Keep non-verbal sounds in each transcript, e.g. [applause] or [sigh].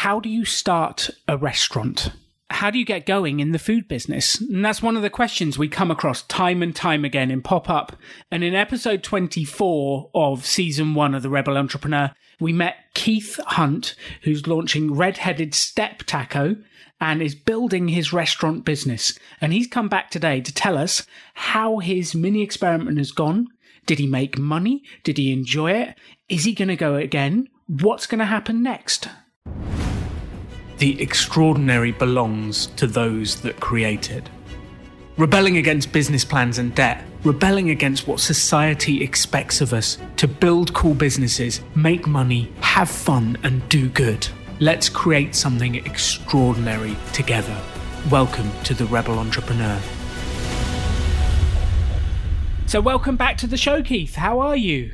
how do you start a restaurant? How do you get going in the food business? And that's one of the questions we come across time and time again in Pop Up. And in episode 24 of season one of The Rebel Entrepreneur, we met Keith Hunt, who's launching Red Headed Step Taco and is building his restaurant business. And he's come back today to tell us how his mini experiment has gone. Did he make money? Did he enjoy it? Is he going to go again? What's going to happen next? The extraordinary belongs to those that create it. Rebelling against business plans and debt, rebelling against what society expects of us to build cool businesses, make money, have fun, and do good. Let's create something extraordinary together. Welcome to the Rebel Entrepreneur. So, welcome back to the show, Keith. How are you?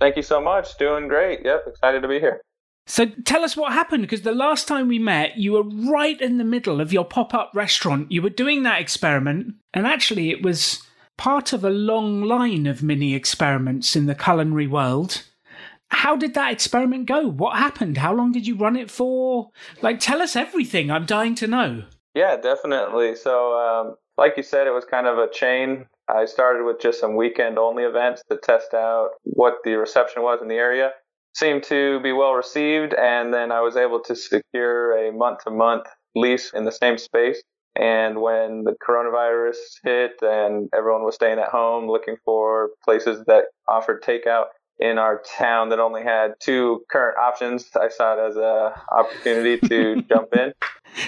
Thank you so much. Doing great. Yep, excited to be here. So tell us what happened because the last time we met, you were right in the middle of your pop up restaurant. You were doing that experiment, and actually, it was part of a long line of mini experiments in the culinary world. How did that experiment go? What happened? How long did you run it for? Like, tell us everything. I'm dying to know. Yeah, definitely. So, um, like you said, it was kind of a chain. I started with just some weekend only events to test out what the reception was in the area seemed to be well received. And then I was able to secure a month to month lease in the same space. And when the coronavirus hit and everyone was staying at home looking for places that offered takeout in our town that only had two current options, I saw it as an opportunity to [laughs] jump in.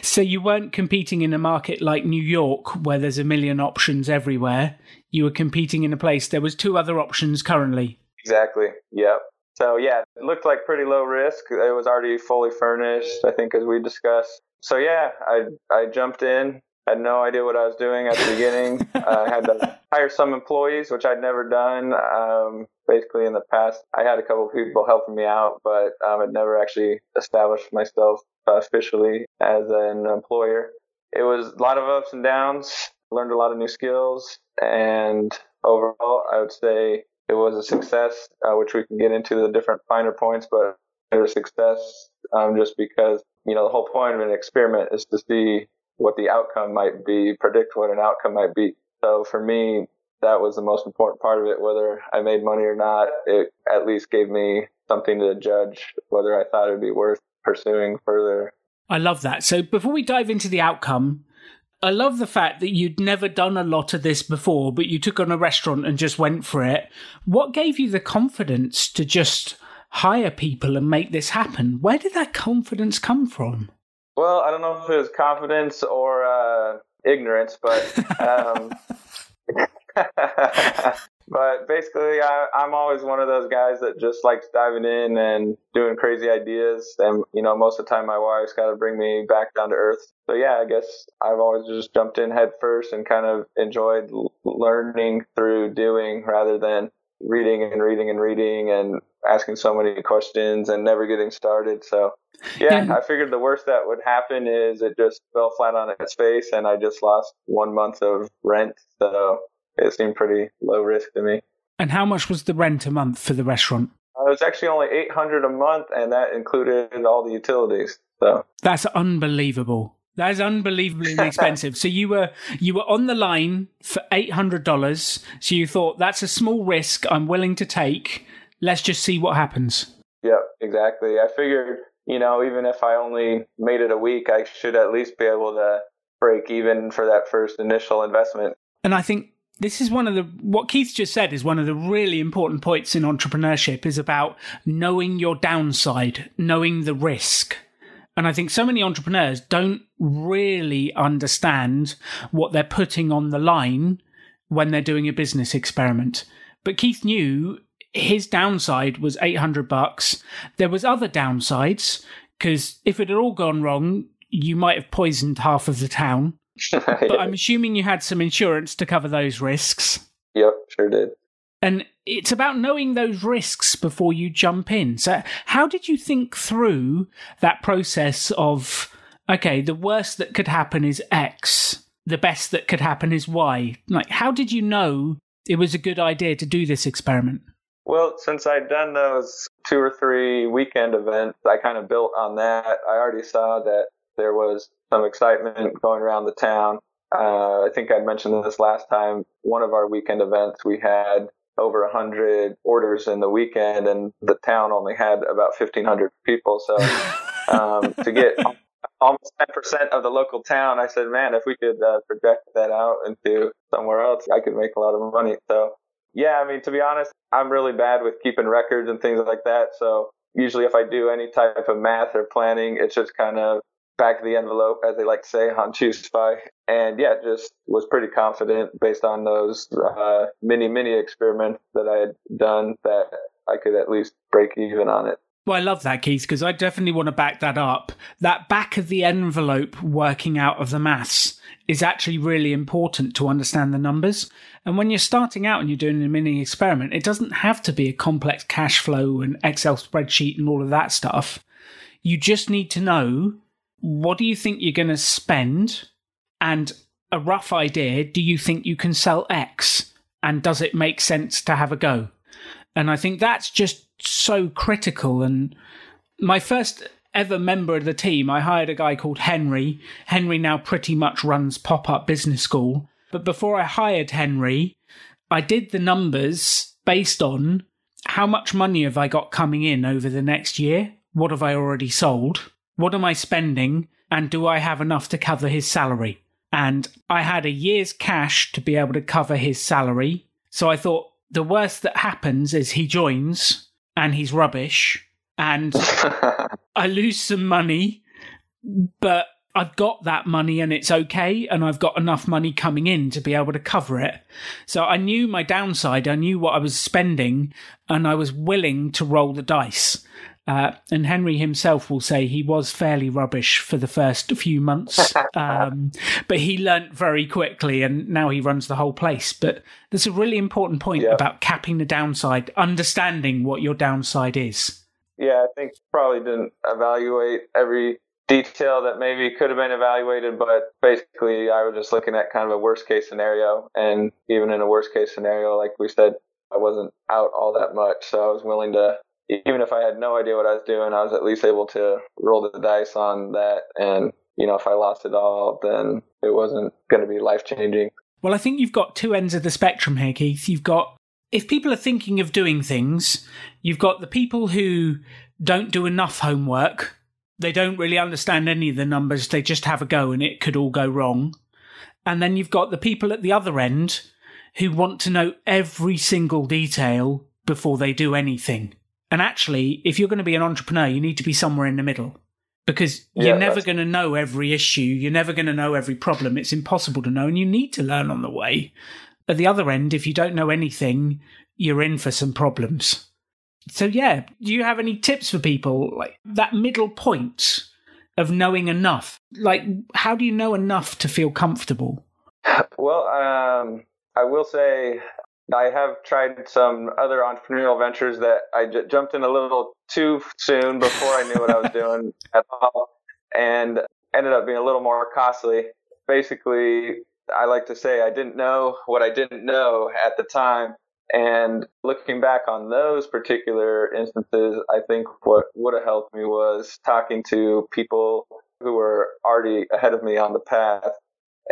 So you weren't competing in a market like New York where there's a million options everywhere. You were competing in a place there was two other options currently. Exactly. Yep. So yeah, it looked like pretty low risk. It was already fully furnished, I think, as we discussed. So yeah, I I jumped in. Had no idea what I was doing at the beginning. I had to [laughs] hire some employees, which I'd never done. Um, basically, in the past, I had a couple of people helping me out, but um, I'd never actually established myself officially as an employer. It was a lot of ups and downs. Learned a lot of new skills, and overall, I would say it was a success, uh, which we can get into the different finer points, but it was a success um, just because, you know, the whole point of an experiment is to see what the outcome might be, predict what an outcome might be. So for me, that was the most important part of it. Whether I made money or not, it at least gave me something to judge whether I thought it would be worth pursuing further. I love that. So before we dive into the outcome, I love the fact that you'd never done a lot of this before, but you took on a restaurant and just went for it. What gave you the confidence to just hire people and make this happen? Where did that confidence come from? Well, I don't know if it was confidence or uh, ignorance, but um, [laughs] [laughs] but basically, I, I'm always one of those guys that just likes diving in and doing crazy ideas. And, you know, most of the time my wife's got to bring me back down to earth. So, yeah, I guess I've always just jumped in head first and kind of enjoyed learning through doing rather than reading and reading and reading and asking so many questions and never getting started. So, yeah, yeah, I figured the worst that would happen is it just fell flat on its face and I just lost one month of rent. So, it seemed pretty low risk to me. And how much was the rent a month for the restaurant? Uh, it was actually only eight hundred a month, and that included all the utilities. So that's unbelievable. That is unbelievably [laughs] expensive. so you were you were on the line for eight hundred dollars. So you thought that's a small risk I'm willing to take. Let's just see what happens. Yep, exactly. I figured, you know, even if I only made it a week, I should at least be able to break even for that first initial investment. And I think this is one of the what Keith just said is one of the really important points in entrepreneurship is about knowing your downside, knowing the risk. And I think so many entrepreneurs don't really understand what they're putting on the line when they're doing a business experiment. But Keith knew his downside was 800 bucks. There was other downsides because if it had all gone wrong, you might have poisoned half of the town. [laughs] but I'm assuming you had some insurance to cover those risks. Yep, sure did. And it's about knowing those risks before you jump in. So, how did you think through that process of, okay, the worst that could happen is X, the best that could happen is Y? Like, how did you know it was a good idea to do this experiment? Well, since I'd done those two or three weekend events, I kind of built on that. I already saw that there was some excitement going around the town. Uh, I think I mentioned this last time. One of our weekend events, we had over 100 orders in the weekend, and the town only had about 1,500 people. So [laughs] um, to get almost 10% of the local town, I said, man, if we could uh, project that out into somewhere else, I could make a lot of money. So, yeah, I mean, to be honest, I'm really bad with keeping records and things like that. So, usually if I do any type of math or planning, it's just kind of back of the envelope, as they like to say on ChooseFI. And yeah, just was pretty confident based on those uh, mini, mini experiments that I had done that I could at least break even on it. Well, I love that, Keith, because I definitely want to back that up. That back of the envelope working out of the maths is actually really important to understand the numbers. And when you're starting out and you're doing a mini experiment, it doesn't have to be a complex cash flow and Excel spreadsheet and all of that stuff. You just need to know what do you think you're going to spend? And a rough idea do you think you can sell x? And does it make sense to have a go? And i think that's just so critical. And my first ever member of the team i hired a guy called henry. Henry now pretty much runs pop-up business school. But before i hired henry i did the numbers based on how much money have i got coming in over the next year? What have i already sold what am I spending? And do I have enough to cover his salary? And I had a year's cash to be able to cover his salary. So I thought the worst that happens is he joins and he's rubbish and [laughs] I lose some money, but I've got that money and it's okay. And I've got enough money coming in to be able to cover it. So I knew my downside. I knew what I was spending and I was willing to roll the dice. Uh, and Henry himself will say he was fairly rubbish for the first few months, [laughs] um, but he learnt very quickly, and now he runs the whole place. But there's a really important point yeah. about capping the downside, understanding what your downside is. Yeah, I think probably didn't evaluate every detail that maybe could have been evaluated, but basically I was just looking at kind of a worst case scenario. And even in a worst case scenario, like we said, I wasn't out all that much. So I was willing to even if I had no idea what I was doing, I was at least able to roll the dice on that. And, you know, if I lost it all, then it wasn't going to be life changing. Well, I think you've got two ends of the spectrum here, Keith. You've got, if people are thinking of doing things, you've got the people who don't do enough homework. They don't really understand any of the numbers. They just have a go and it could all go wrong. And then you've got the people at the other end who want to know every single detail before they do anything. And actually, if you're going to be an entrepreneur, you need to be somewhere in the middle because you're never going to know every issue. You're never going to know every problem. It's impossible to know, and you need to learn on the way. At the other end, if you don't know anything, you're in for some problems. So, yeah, do you have any tips for people like that middle point of knowing enough? Like, how do you know enough to feel comfortable? [laughs] Well, um, I will say I have tried some other entrepreneurial ventures that I j- jumped in a little too soon before I knew what I was doing [laughs] at all and ended up being a little more costly. Basically, I like to say I didn't know what I didn't know at the time. And looking back on those particular instances, I think what would have helped me was talking to people who were already ahead of me on the path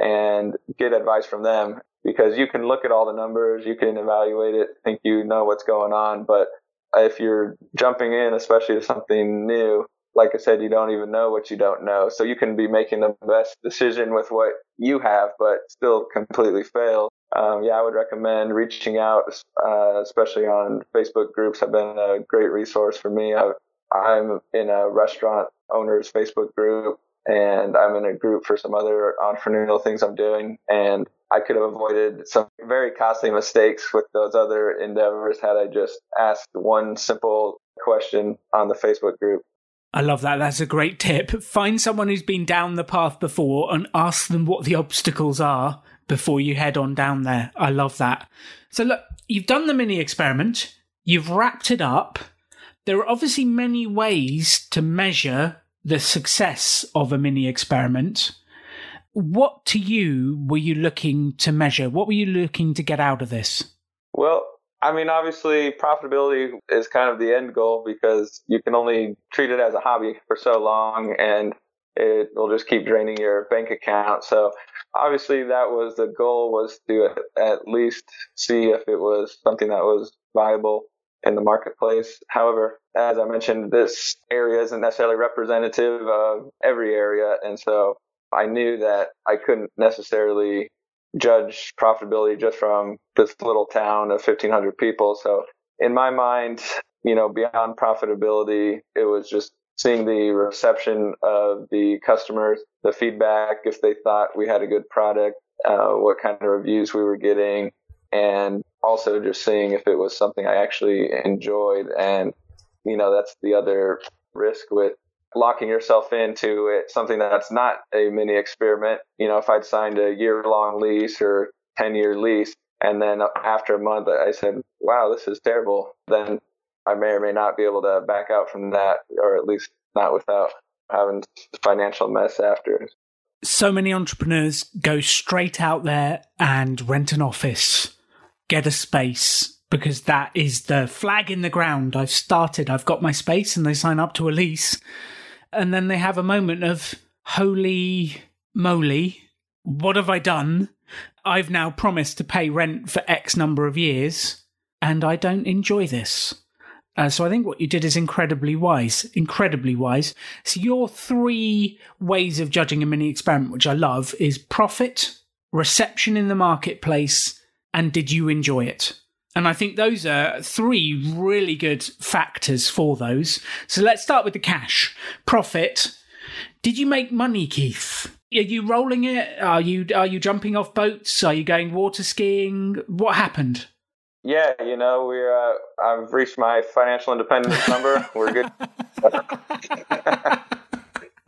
and get advice from them because you can look at all the numbers, you can evaluate it, think you know what's going on, but if you're jumping in, especially to something new, like I said, you don't even know what you don't know. So you can be making the best decision with what you have, but still completely fail. Um, yeah, I would recommend reaching out, uh, especially on Facebook groups have been a great resource for me. I, I'm in a restaurant owners Facebook group and I'm in a group for some other entrepreneurial things I'm doing. And I could have avoided some very costly mistakes with those other endeavors had I just asked one simple question on the Facebook group. I love that. That's a great tip. Find someone who's been down the path before and ask them what the obstacles are before you head on down there. I love that. So, look, you've done the mini experiment, you've wrapped it up. There are obviously many ways to measure the success of a mini experiment. What to you were you looking to measure? What were you looking to get out of this? Well, I mean, obviously, profitability is kind of the end goal because you can only treat it as a hobby for so long and it will just keep draining your bank account. So, obviously, that was the goal was to at least see if it was something that was viable in the marketplace. However, as I mentioned, this area isn't necessarily representative of every area. And so I knew that I couldn't necessarily judge profitability just from this little town of 1500 people. So in my mind, you know, beyond profitability, it was just seeing the reception of the customers, the feedback, if they thought we had a good product, uh, what kind of reviews we were getting, and also just seeing if it was something I actually enjoyed. And, you know, that's the other risk with locking yourself into it, something that's not a mini experiment. You know, if I'd signed a year long lease or 10 year lease, and then after a month I said, wow, this is terrible, then I may or may not be able to back out from that, or at least not without having a financial mess after. So many entrepreneurs go straight out there and rent an office, get a space, because that is the flag in the ground. I've started, I've got my space, and they sign up to a lease and then they have a moment of holy moly, what have I done? I've now promised to pay rent for X number of years, and I don't enjoy this. Uh, so I think what you did is incredibly wise, incredibly wise. So your three ways of judging a mini experiment, which I love, is profit, reception in the marketplace, and did you enjoy it? And I think those are three really good factors for those. So let's start with the cash. Profit. Did you make money, Keith? Are you rolling it? Are you are you jumping off boats? Are you going water skiing? What happened? Yeah, you know, we're uh, I've reached my financial independence number. We're good.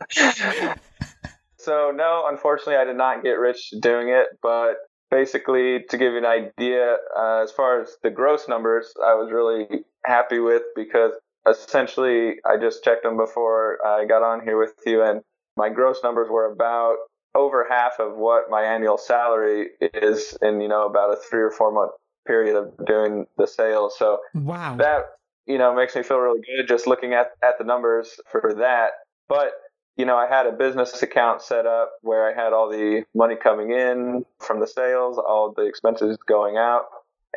[laughs] so no, unfortunately, I did not get rich doing it, but basically, to give you an idea, uh, as far as the gross numbers, I was really happy with because essentially I just checked them before I got on here with you, and my gross numbers were about over half of what my annual salary is in you know about a three or four month period of doing the sales. So wow, that you know makes me feel really good just looking at at the numbers for that. But you know, I had a business account set up where I had all the money coming in from the sales, all the expenses going out.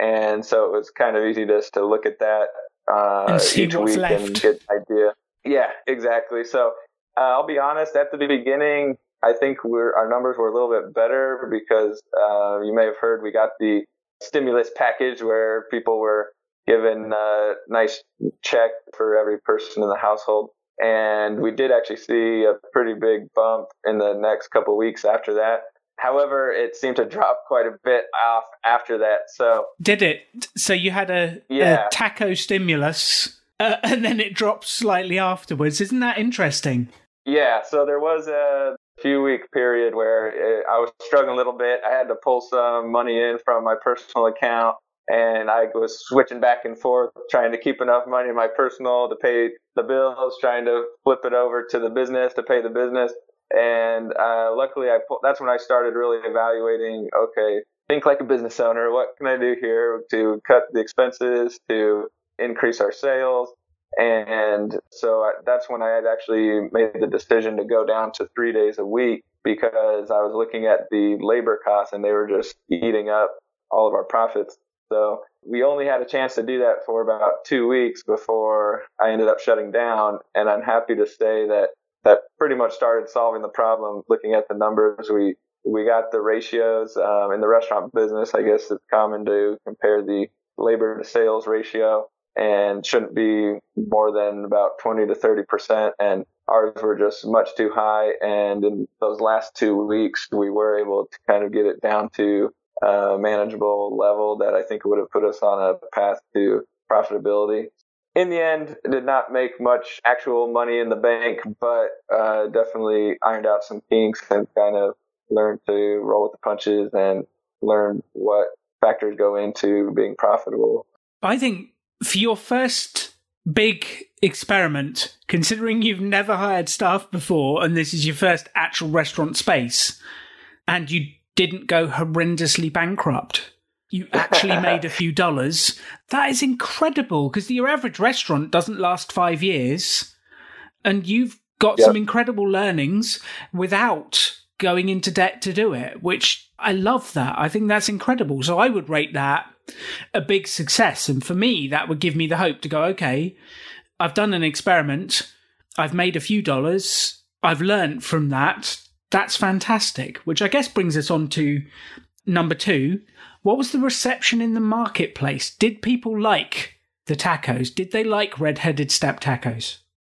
And so it was kind of easy just to look at that uh, each week left. and get an idea. Yeah, exactly. So uh, I'll be honest, at the beginning, I think we're, our numbers were a little bit better because uh, you may have heard we got the stimulus package where people were given a nice check for every person in the household and we did actually see a pretty big bump in the next couple weeks after that. However, it seemed to drop quite a bit off after that. So did it? So you had a, yeah. a taco stimulus, uh, [laughs] and then it dropped slightly afterwards. Isn't that interesting? Yeah. So there was a few week period where it, I was struggling a little bit. I had to pull some money in from my personal account and I was switching back and forth, trying to keep enough money in my personal to pay the bills, trying to flip it over to the business to pay the business. And uh, luckily, I that's when I started really evaluating. Okay, think like a business owner. What can I do here to cut the expenses to increase our sales? And so I, that's when I had actually made the decision to go down to three days a week because I was looking at the labor costs and they were just eating up all of our profits. So we only had a chance to do that for about two weeks before I ended up shutting down. And I'm happy to say that that pretty much started solving the problem. Looking at the numbers, we we got the ratios um, in the restaurant business. I guess it's common to compare the labor to sales ratio and shouldn't be more than about 20 to 30 percent. And ours were just much too high. And in those last two weeks, we were able to kind of get it down to uh, manageable level that I think would have put us on a path to profitability. In the end, did not make much actual money in the bank, but uh, definitely ironed out some kinks and kind of learned to roll with the punches and learn what factors go into being profitable. I think for your first big experiment, considering you've never hired staff before and this is your first actual restaurant space, and you didn't go horrendously bankrupt. you actually [laughs] made a few dollars. That is incredible because your average restaurant doesn't last five years, and you've got yep. some incredible learnings without going into debt to do it, which I love that. I think that's incredible. So I would rate that a big success. And for me, that would give me the hope to go, okay, I've done an experiment. I've made a few dollars. I've learned from that. That's fantastic. Which I guess brings us on to number two. What was the reception in the marketplace? Did people like the tacos? Did they like red-headed step tacos?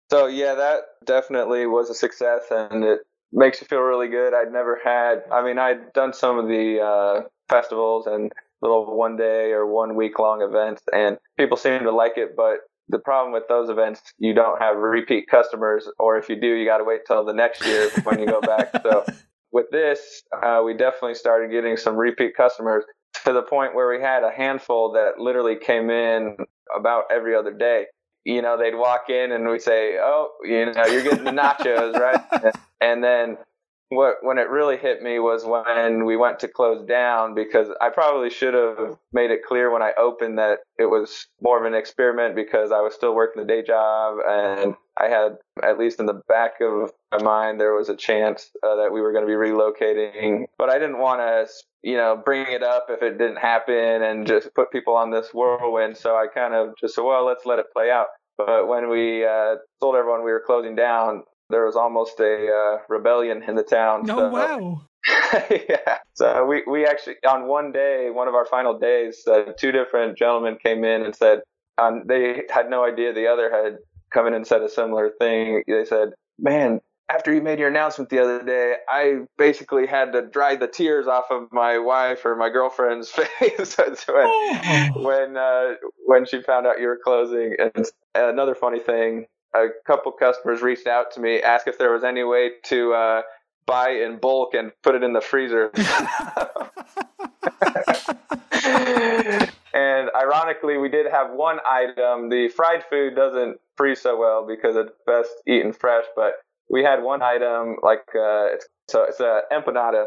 So yeah, that definitely was a success, and it makes you feel really good. I'd never had. I mean, I'd done some of the uh, festivals and little one day or one week long events, and people seemed to like it. But the problem with those events, you don't have repeat customers, or if you do, you got to wait till the next year when you go back. So [laughs] with this, uh, we definitely started getting some repeat customers to the point where we had a handful that literally came in about every other day. You know, they'd walk in and we say, "Oh, you know, you're getting the nachos, right?" [laughs] and then what when it really hit me was when we went to close down because I probably should have made it clear when I opened that it was more of an experiment because I was still working the day job and I had at least in the back of my mind there was a chance uh, that we were going to be relocating. But I didn't want to you know bring it up if it didn't happen and just put people on this whirlwind. So I kind of just said well let's let it play out. But when we uh, told everyone we were closing down, there was almost a uh, rebellion in the town. Oh so, [laughs] wow! yeah. So we we actually on one day, one of our final days, uh, two different gentlemen came in and said um, they had no idea the other had come in and said a similar thing. They said, "Man." After you made your announcement the other day, I basically had to dry the tears off of my wife or my girlfriend's [laughs] face [laughs] when oh. when, uh, when she found out you were closing. And another funny thing a couple customers reached out to me, asked if there was any way to uh, buy in bulk and put it in the freezer. [laughs] and ironically, we did have one item. The fried food doesn't freeze so well because it's best eaten fresh, but we had one item like uh, it's so it's a empanada,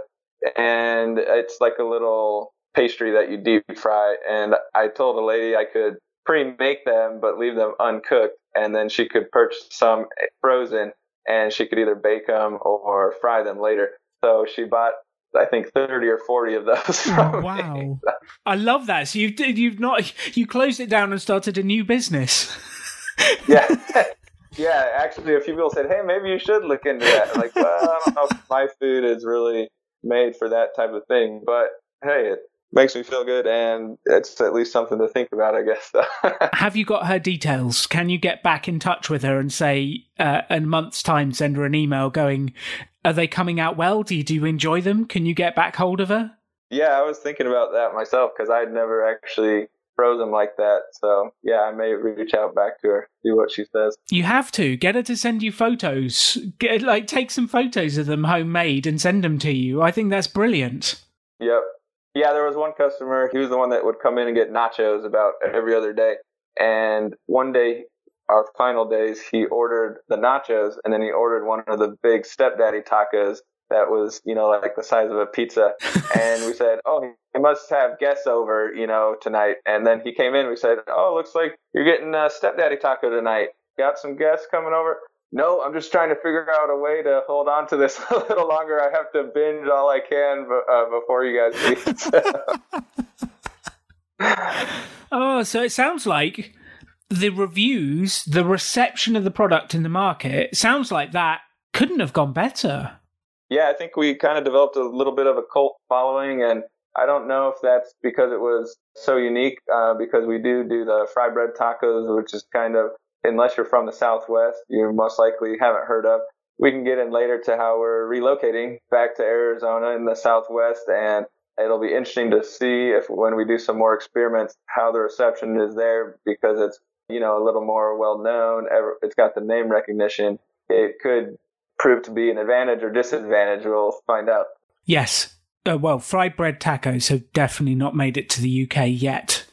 and it's like a little pastry that you deep fry. And I told the lady I could pre-make them but leave them uncooked and then she could purchase some frozen and she could either bake them or fry them later. So she bought I think 30 or 40 of those. [laughs] Oh, wow. I love that. So you've, you've not, you closed it down and started a new business. [laughs] yeah. Yeah. Actually, a few people said, Hey, maybe you should look into that. Like, well, I don't know if my food is really made for that type of thing, but hey, it makes me feel good and it's at least something to think about i guess [laughs] have you got her details? Can you get back in touch with her and say uh, in a month's time send her an email going are they coming out well? Do you, do you enjoy them? Can you get back hold of her? Yeah i was thinking about that myself because i'd never actually frozen like that. So yeah i may reach out back to her see what she says. You have to. Get her to send you photos. Get, like take some photos of them homemade and send them to you. I think that's brilliant. Yep yeah, there was one customer. He was the one that would come in and get nachos about every other day. And one day, our final days, he ordered the nachos and then he ordered one of the big stepdaddy tacos that was, you know, like the size of a pizza. [laughs] and we said, oh, he must have guests over, you know, tonight. And then he came in. We said, oh, looks like you're getting a stepdaddy taco tonight. Got some guests coming over? No, I'm just trying to figure out a way to hold on to this [laughs] a little longer. I have to binge all I can uh, before you guys leave. [laughs] oh, so it sounds like the reviews, the reception of the product in the market, sounds like that couldn't have gone better. Yeah, I think we kind of developed a little bit of a cult following, and I don't know if that's because it was so unique, uh, because we do do the fry bread tacos, which is kind of unless you're from the Southwest, you most likely haven't heard of. We can get in later to how we're relocating back to Arizona in the Southwest, and it'll be interesting to see if when we do some more experiments, how the reception is there because it's you know a little more well known. It's got the name recognition. It could prove to be an advantage or disadvantage. We'll find out. Yes. Uh, well, fried bread tacos have definitely not made it to the UK yet.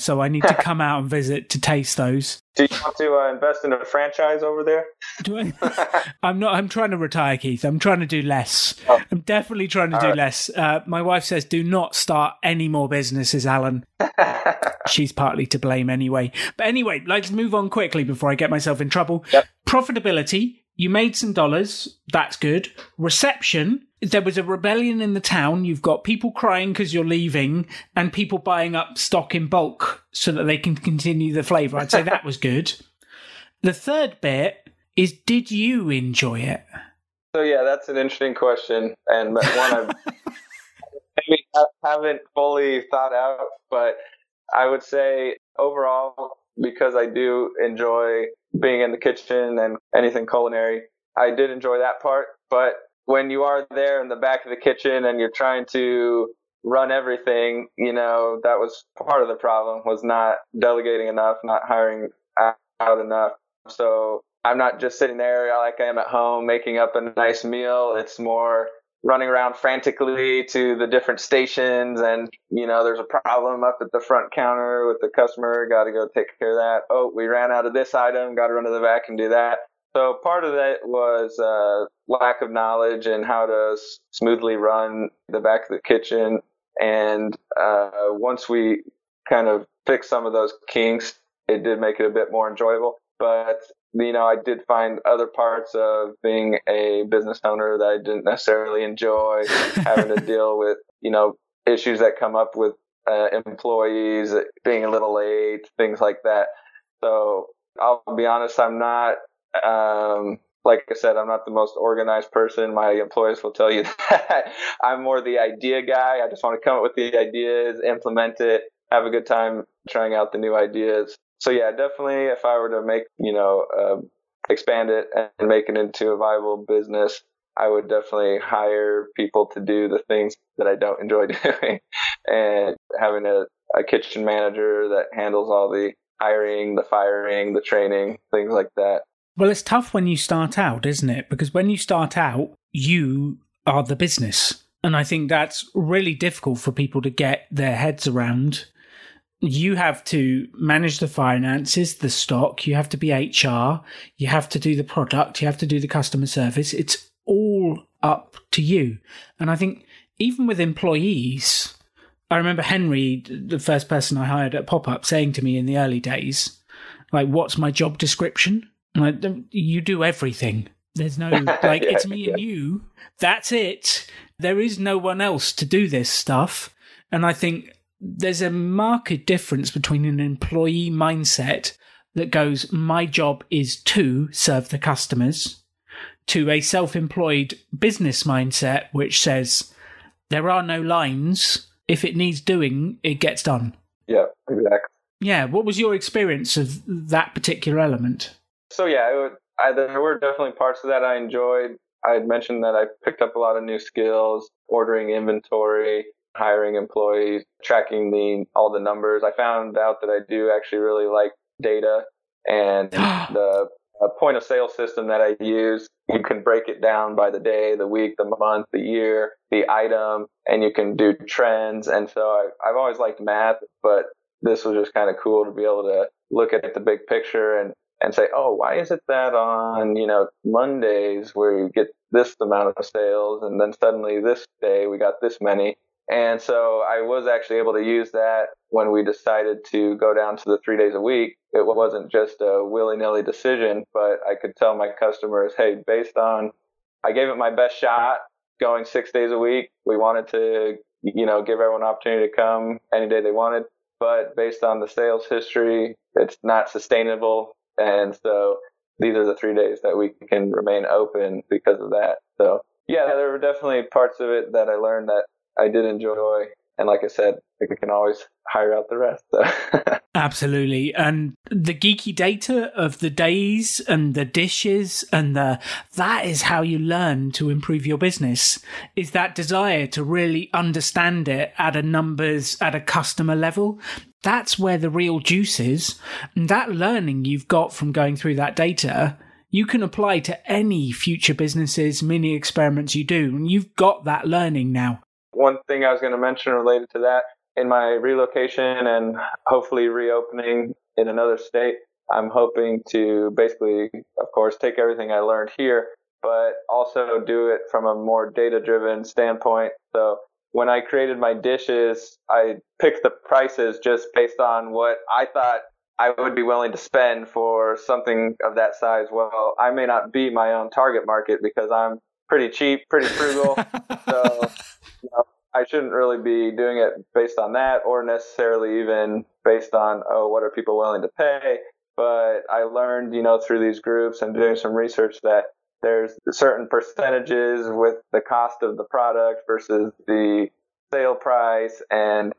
So I need to [laughs] come out and visit to taste those. Do you want to uh, invest in a franchise over there? Do I? [laughs] I'm not. I'm trying to retire, Keith. I'm trying to do less. Oh. I'm definitely trying to All do right. less. Uh, my wife says, "Do not start any more businesses, Alan." [laughs] She's partly to blame anyway. But anyway, let's move on quickly before I get myself in trouble. Yep. Profitability. You made some dollars. That's good. Reception there was a rebellion in the town. You've got people crying because you're leaving and people buying up stock in bulk so that they can continue the flavor. I'd say that was good. The third bit is did you enjoy it? So, yeah, that's an interesting question and one I [laughs] maybe haven't fully thought out, but I would say overall, because I do enjoy being in the kitchen and anything culinary, I did enjoy that part. But when you are there in the back of the kitchen and you're trying to run everything, you know, that was part of the problem was not delegating enough, not hiring out enough. So I'm not just sitting there like I am at home making up a nice meal. It's more running around frantically to the different stations and you know there's a problem up at the front counter with the customer got to go take care of that oh we ran out of this item got to run to the back and do that so part of that was uh, lack of knowledge and how to s- smoothly run the back of the kitchen. And uh, once we kind of fixed some of those kinks, it did make it a bit more enjoyable. But you know, I did find other parts of being a business owner that I didn't necessarily enjoy [laughs] having to deal with, you know, issues that come up with uh, employees being a little late, things like that. So I'll be honest, I'm not um, like I said, I'm not the most organized person. My employees will tell you [laughs] that I'm more the idea guy. I just want to come up with the ideas, implement it, have a good time trying out the new ideas. So yeah, definitely if I were to make, you know, uh, expand it and make it into a viable business, I would definitely hire people to do the things that I don't enjoy [laughs] doing and having a, a kitchen manager that handles all the hiring, the firing, the training, things like that. Well, it's tough when you start out, isn't it? Because when you start out, you are the business. And I think that's really difficult for people to get their heads around. You have to manage the finances, the stock, you have to be HR, you have to do the product, you have to do the customer service. It's all up to you. And I think even with employees, I remember Henry, the first person I hired at Pop Up, saying to me in the early days, like, what's my job description? Like, you do everything. There's no [laughs] like yeah, it's me yeah. and you. That's it. There is no one else to do this stuff. And I think there's a marked difference between an employee mindset that goes, my job is to serve the customers, to a self employed business mindset, which says, there are no lines. If it needs doing, it gets done. Yeah, exactly. Yeah. What was your experience of that particular element? So yeah, would, I, there were definitely parts of that I enjoyed. I had mentioned that I picked up a lot of new skills, ordering inventory, hiring employees, tracking the all the numbers. I found out that I do actually really like data and [gasps] the uh, point of sale system that I use. You can break it down by the day, the week, the month, the year, the item, and you can do trends. And so I, I've always liked math, but this was just kind of cool to be able to look at the big picture and and say, oh, why is it that on, you know, Mondays where you get this amount of sales and then suddenly this day we got this many? And so I was actually able to use that when we decided to go down to the three days a week. It wasn't just a willy nilly decision, but I could tell my customers, hey, based on, I gave it my best shot going six days a week. We wanted to, you know, give everyone an opportunity to come any day they wanted. But based on the sales history, it's not sustainable and so these are the three days that we can remain open because of that. So yeah, there were definitely parts of it that I learned that I did enjoy. And like I said, I can always hire out the rest. So. [laughs] Absolutely. And the geeky data of the days and the dishes and the that is how you learn to improve your business. Is that desire to really understand it at a numbers at a customer level that's where the real juice is. And that learning you've got from going through that data, you can apply to any future businesses, mini experiments you do. And you've got that learning now. One thing I was going to mention related to that in my relocation and hopefully reopening in another state, I'm hoping to basically, of course, take everything I learned here, but also do it from a more data driven standpoint. So when I created my dishes, I picked the prices just based on what I thought I would be willing to spend for something of that size. Well, I may not be my own target market because I'm pretty cheap, pretty frugal. [laughs] so you know, I shouldn't really be doing it based on that or necessarily even based on, oh, what are people willing to pay? But I learned, you know, through these groups and doing some research that there's certain percentages with the cost of the product versus the sale price and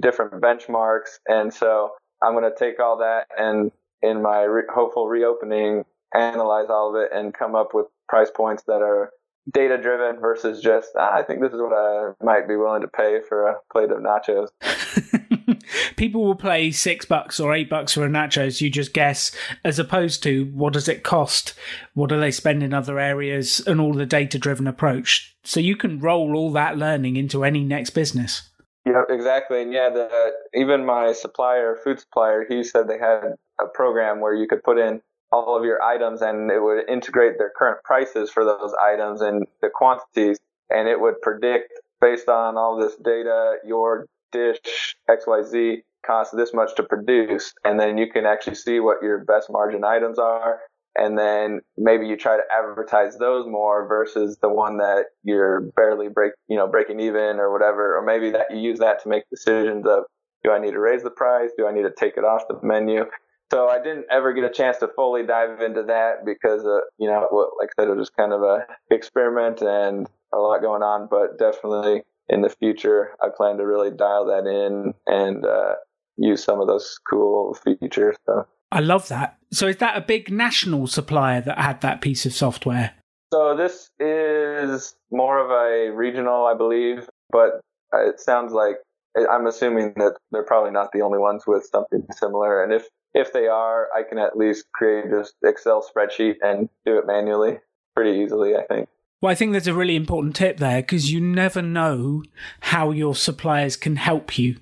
different benchmarks. And so I'm going to take all that and in my re- hopeful reopening, analyze all of it and come up with price points that are data driven versus just ah, I think this is what I might be willing to pay for a plate of nachos. [laughs] People will pay six bucks or eight bucks for a nachos. You just guess, as opposed to what does it cost? What do they spend in other areas? And all the data driven approach. So you can roll all that learning into any next business. Yeah, exactly. And yeah, the, even my supplier, food supplier, he said they had a program where you could put in all of your items and it would integrate their current prices for those items and the quantities. And it would predict based on all this data your dish xyz costs this much to produce. And then you can actually see what your best margin items are. And then maybe you try to advertise those more versus the one that you're barely break you know breaking even or whatever. Or maybe that you use that to make decisions of do I need to raise the price? Do I need to take it off the menu so I didn't ever get a chance to fully dive into that because, uh, you know, like I said, it was kind of a experiment and a lot going on. But definitely in the future, I plan to really dial that in and uh, use some of those cool features. So. I love that. So is that a big national supplier that had that piece of software? So this is more of a regional, I believe, but it sounds like I'm assuming that they're probably not the only ones with something similar. And if if they are, I can at least create this Excel spreadsheet and do it manually pretty easily, I think. Well, I think there's a really important tip there because you never know how your suppliers can help you.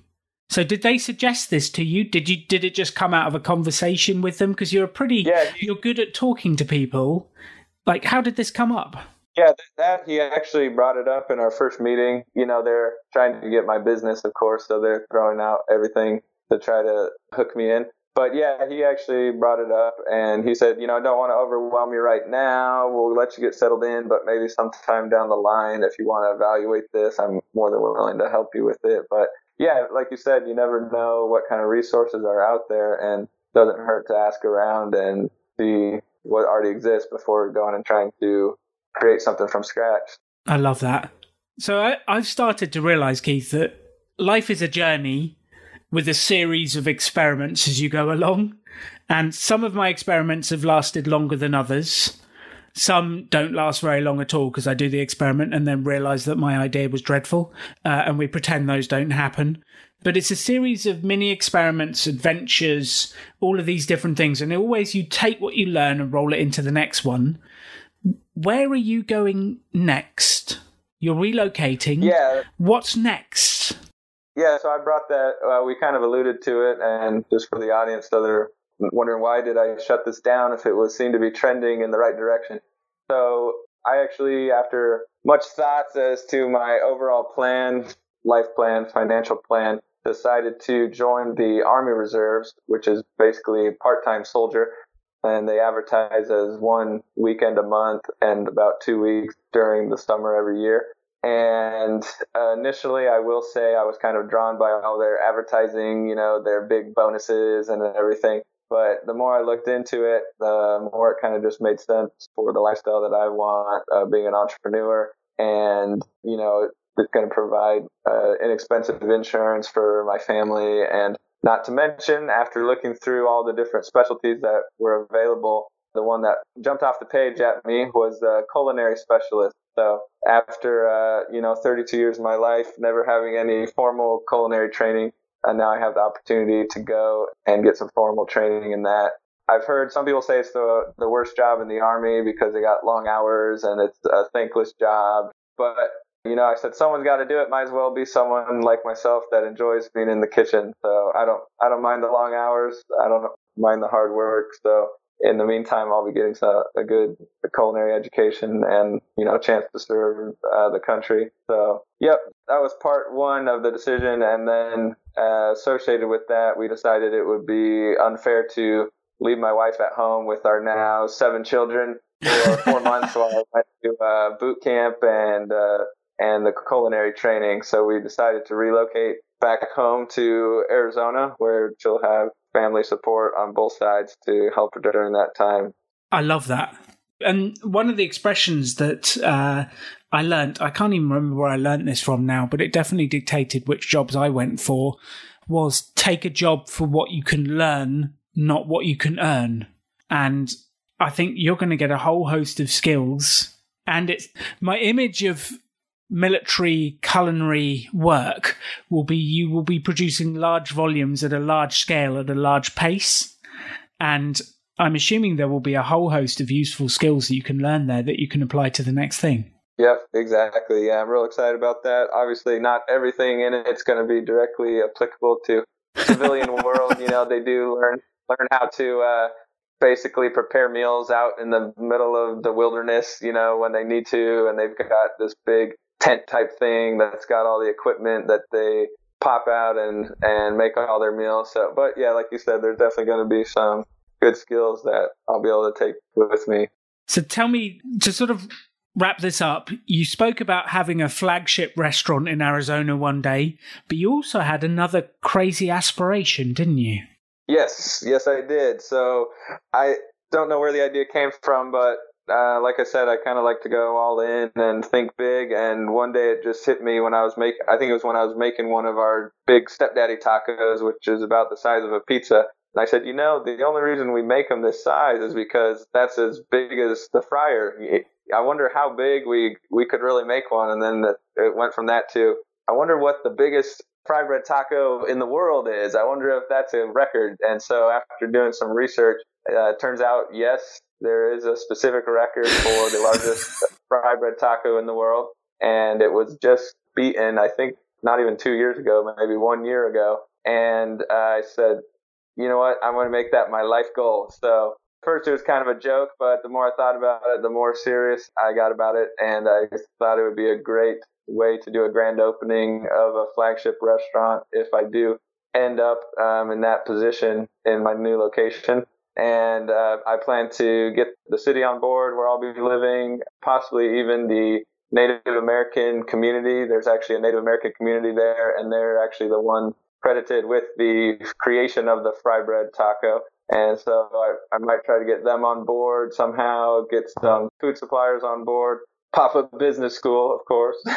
So, did they suggest this to you? Did you did it just come out of a conversation with them? Because you're a pretty yeah, you're good at talking to people. Like, how did this come up? Yeah, that he actually brought it up in our first meeting. You know, they're trying to get my business, of course, so they're throwing out everything to try to hook me in but yeah, he actually brought it up and he said, you know, I don't want to overwhelm you right now. We'll let you get settled in, but maybe sometime down the line, if you want to evaluate this, I'm more than willing to help you with it. But yeah, like you said, you never know what kind of resources are out there and doesn't hurt to ask around and see what already exists before going and trying to create something from scratch. I love that. So I, I've started to realize, Keith, that life is a journey with a series of experiments as you go along. And some of my experiments have lasted longer than others. Some don't last very long at all because I do the experiment and then realize that my idea was dreadful, uh, and we pretend those don't happen. But it's a series of mini experiments, adventures, all of these different things. And always you take what you learn and roll it into the next one. Where are you going next? You're relocating. Yeah. What's next? Yeah, so I brought that. Uh, we kind of alluded to it, and just for the audience, so they're wondering why did I shut this down if it was seemed to be trending in the right direction. So I actually, after much thoughts as to my overall plan, life plan, financial plan, decided to join the Army Reserves, which is basically a part-time soldier, and they advertise as one weekend a month and about two weeks during the summer every year. And uh, initially, I will say I was kind of drawn by all their advertising, you know, their big bonuses and everything. But the more I looked into it, the more it kind of just made sense for the lifestyle that I want, uh, being an entrepreneur. And, you know, it's going to provide uh, inexpensive insurance for my family. And not to mention, after looking through all the different specialties that were available, the one that jumped off the page at me was a culinary specialist. So after, uh, you know, 32 years of my life, never having any formal culinary training, and now I have the opportunity to go and get some formal training in that. I've heard some people say it's the the worst job in the army because they got long hours and it's a thankless job. But you know, I said someone's got to do it. Might as well be someone like myself that enjoys being in the kitchen. So I don't, I don't mind the long hours. I don't mind the hard work. So in the meantime, I'll be getting a good culinary education and you know, a chance to serve uh, the country. So, yep, that was part one of the decision, and then uh, associated with that, we decided it would be unfair to leave my wife at home with our now seven children for [laughs] four months while I went to uh, boot camp and uh, and the culinary training. So we decided to relocate back home to Arizona, where she'll have family support on both sides to help her during that time. I love that. And one of the expressions that uh, I learned, I can't even remember where I learned this from now, but it definitely dictated which jobs I went for, was take a job for what you can learn, not what you can earn. And I think you're going to get a whole host of skills. And it's my image of military culinary work will be you will be producing large volumes at a large scale at a large pace. And I'm assuming there will be a whole host of useful skills that you can learn there that you can apply to the next thing. Yep, exactly. Yeah, I'm real excited about that. Obviously, not everything in it's going to be directly applicable to civilian [laughs] world. You know, they do learn learn how to uh, basically prepare meals out in the middle of the wilderness. You know, when they need to, and they've got this big tent type thing that's got all the equipment that they pop out and and make all their meals. So, but yeah, like you said, there's definitely going to be some good skills that I'll be able to take with me. So, tell me to sort of wrap this up. You spoke about having a flagship restaurant in Arizona one day, but you also had another crazy aspiration, didn't you? Yes, yes, I did. So I don't know where the idea came from, but uh, like I said, I kind of like to go all in and think big. And one day it just hit me when I was making, I think it was when I was making one of our big stepdaddy tacos, which is about the size of a pizza. And I said, you know, the only reason we make them this size is because that's as big as the fryer. I wonder how big we, we could really make one. And then it went from that to, I wonder what the biggest fried bread taco in the world is. I wonder if that's a record. And so after doing some research, uh, it turns out, yes, there is a specific record for the largest [laughs] fry bread taco in the world, and it was just beaten. I think not even two years ago, maybe one year ago. And I said, you know what? I'm going to make that my life goal. So first it was kind of a joke, but the more I thought about it, the more serious I got about it, and I thought it would be a great way to do a grand opening of a flagship restaurant if I do end up um, in that position in my new location and uh, I plan to get the city on board where I'll be living, possibly even the Native American community. There's actually a Native American community there, and they're actually the one credited with the creation of the fry bread taco. And so I, I might try to get them on board somehow, get some food suppliers on board, pop up business school, of course, [laughs]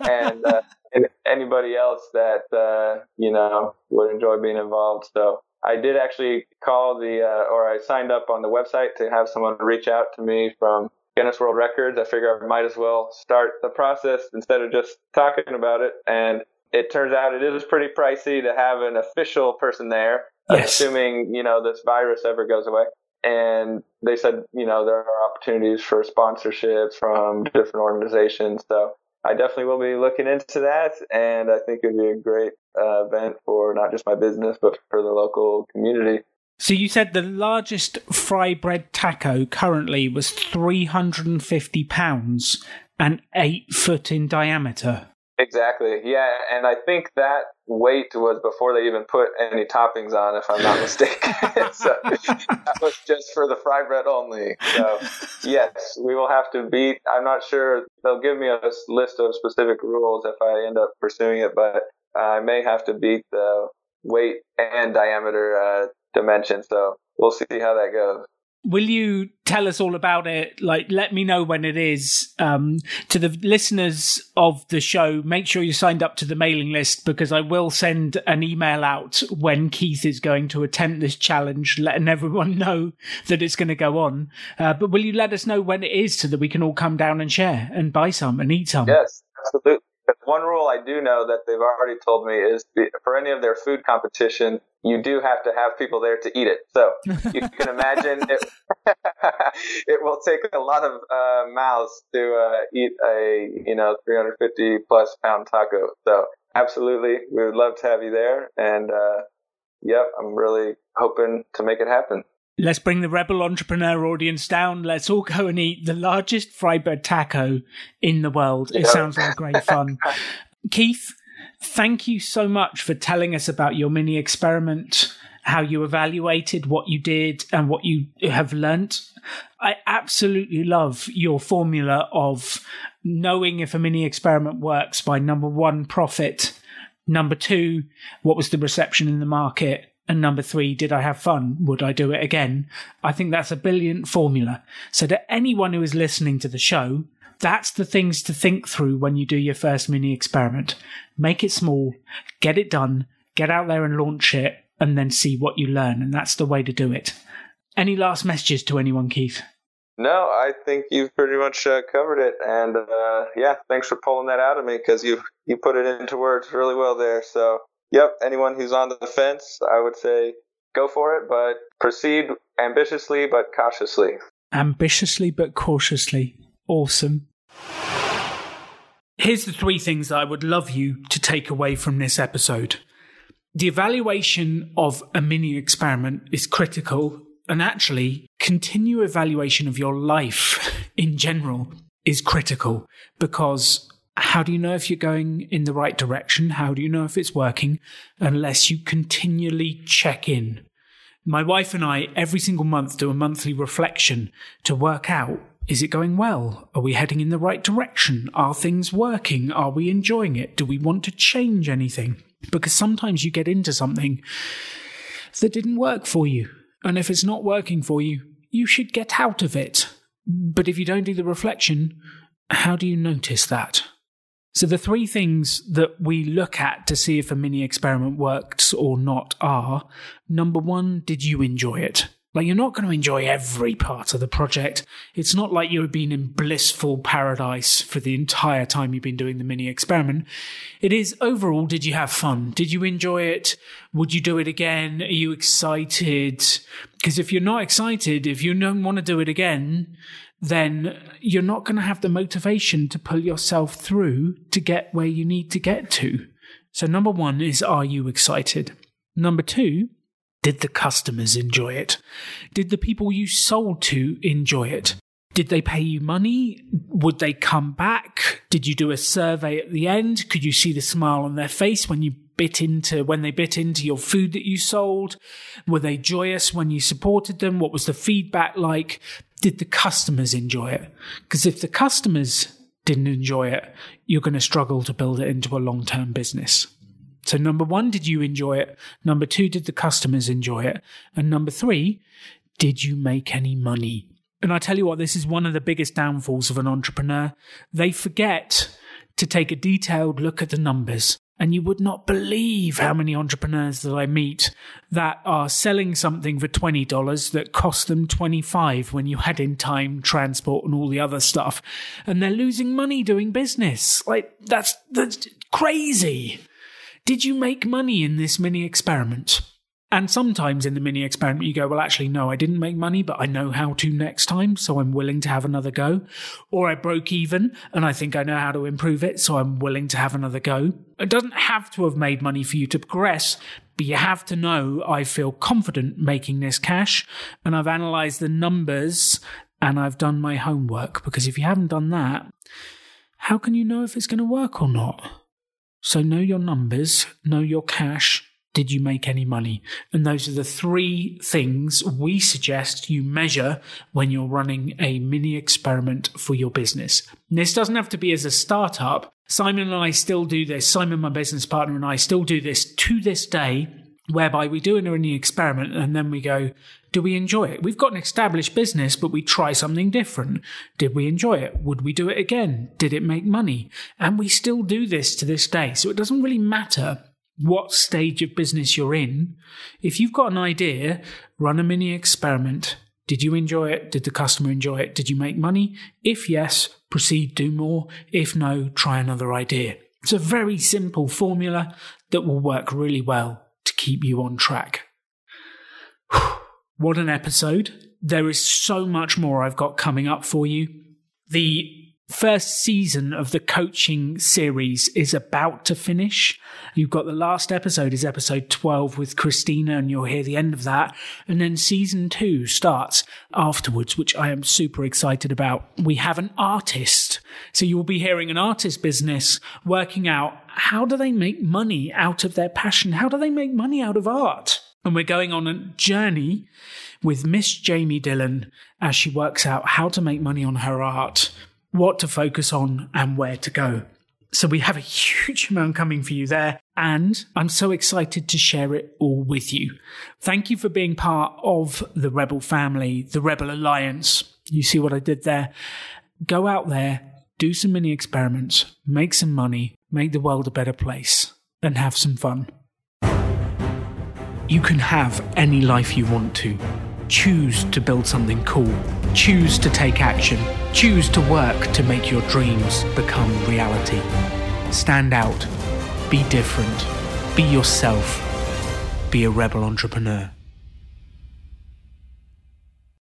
and, uh, and anybody else that uh, you know would enjoy being involved. So I did actually call the, uh, or I signed up on the website to have someone reach out to me from Guinness World Records. I figure I might as well start the process instead of just talking about it. And it turns out it is pretty pricey to have an official person there, yes. assuming, you know, this virus ever goes away. And they said, you know, there are opportunities for sponsorships from different organizations. So I definitely will be looking into that, and I think it'd be a great uh, event for not just my business but for the local community. So you said the largest fry bread taco currently was 350 pounds and eight foot in diameter. Exactly. Yeah, and I think that weight was before they even put any toppings on, if I'm not mistaken. [laughs] so that was just for the fry bread only. So yes, we will have to beat. I'm not sure they'll give me a list of specific rules if I end up pursuing it, but I may have to beat the weight and diameter uh, dimension. So we'll see how that goes will you tell us all about it? Like, let me know when it is. Um, to the listeners of the show, make sure you signed up to the mailing list because I will send an email out when Keith is going to attempt this challenge, letting everyone [laughs] know that it's going to go on. Uh, but will you let us know when it is so that we can all come down and share and buy some and eat some? Yes, absolutely. One rule I do know that they've already told me is for any of their food competition, you do have to have people there to eat it. So you [laughs] can imagine it, [laughs] it will take a lot of uh, mouths to uh, eat a you know 350 plus pound taco. So absolutely, we would love to have you there. And uh, yep, I'm really hoping to make it happen. Let's bring the rebel entrepreneur audience down. Let's all go and eat the largest fried bread taco in the world. It sounds like great fun. [laughs] Keith, thank you so much for telling us about your mini experiment, how you evaluated what you did and what you have learnt. I absolutely love your formula of knowing if a mini experiment works by number one, profit, number two, what was the reception in the market, and number three, did I have fun? Would I do it again? I think that's a brilliant formula. So to anyone who is listening to the show, that's the things to think through when you do your first mini experiment. Make it small, get it done, get out there and launch it, and then see what you learn. And that's the way to do it. Any last messages to anyone, Keith? No, I think you've pretty much uh, covered it, and uh, yeah, thanks for pulling that out of me because you you put it into words really well there. So Yep, anyone who's on the fence, I would say go for it, but proceed ambitiously but cautiously. Ambitiously but cautiously. Awesome. Here's the three things I would love you to take away from this episode. The evaluation of a mini experiment is critical, and actually, continue evaluation of your life [laughs] in general is critical because how do you know if you're going in the right direction? How do you know if it's working? Unless you continually check in. My wife and I, every single month, do a monthly reflection to work out is it going well? Are we heading in the right direction? Are things working? Are we enjoying it? Do we want to change anything? Because sometimes you get into something that didn't work for you. And if it's not working for you, you should get out of it. But if you don't do the reflection, how do you notice that? So the three things that we look at to see if a mini experiment works or not are number one, did you enjoy it? Like you're not going to enjoy every part of the project. It's not like you've been in blissful paradise for the entire time you've been doing the mini experiment. It is overall, did you have fun? Did you enjoy it? Would you do it again? Are you excited? Because if you're not excited, if you don't want to do it again, then you're not going to have the motivation to pull yourself through to get where you need to get to. So, number one is are you excited? Number two, did the customers enjoy it? Did the people you sold to enjoy it? Did they pay you money? Would they come back? Did you do a survey at the end? Could you see the smile on their face when you bit into when they bit into your food that you sold? Were they joyous when you supported them? What was the feedback like? did the customers enjoy it? Because if the customers didn't enjoy it, you're going to struggle to build it into a long term business. So, number one, did you enjoy it? Number two, did the customers enjoy it? And number three, did you make any money? And I tell you what, this is one of the biggest downfalls of an entrepreneur. They forget to take a detailed look at the numbers. And you would not believe how many entrepreneurs that I meet that are selling something for $20 that cost them 25 when you had in time, transport and all the other stuff. And they're losing money doing business. Like that's, that's crazy. Did you make money in this mini experiment? And sometimes in the mini experiment, you go, well, actually, no, I didn't make money, but I know how to next time. So I'm willing to have another go. Or I broke even and I think I know how to improve it. So I'm willing to have another go. It doesn't have to have made money for you to progress, but you have to know I feel confident making this cash and I've analyzed the numbers and I've done my homework. Because if you haven't done that, how can you know if it's going to work or not? So know your numbers, know your cash, did you make any money? And those are the three things we suggest you measure when you're running a mini experiment for your business. And this doesn't have to be as a startup. Simon and I still do this. Simon, my business partner, and I still do this to this day, whereby we do a mini experiment and then we go, do we enjoy it? We've got an established business, but we try something different. Did we enjoy it? Would we do it again? Did it make money? And we still do this to this day. So it doesn't really matter what stage of business you're in. If you've got an idea, run a mini experiment. Did you enjoy it? Did the customer enjoy it? Did you make money? If yes, proceed, do more. If no, try another idea. It's a very simple formula that will work really well to keep you on track. [sighs] what an episode. There is so much more I've got coming up for you. The first season of the coaching series is about to finish. You've got the last episode is episode 12 with Christina and you'll hear the end of that. And then season two starts afterwards, which I am super excited about. We have an artist. So you will be hearing an artist business working out how do they make money out of their passion? How do they make money out of art? And we're going on a journey with Miss Jamie Dillon as she works out how to make money on her art what to focus on and where to go. So we have a [laughs] huge amount coming for you there. And I'm so excited to share it all with you. Thank you for being part of the Rebel family, the Rebel Alliance. You see what I did there? Go out there, do some mini experiments, make some money, make the world a better place, and have some fun. You can have any life you want to. Choose to build something cool. Choose to take action. Choose to work to make your dreams become reality. Stand out. Be different. Be yourself. Be a rebel entrepreneur.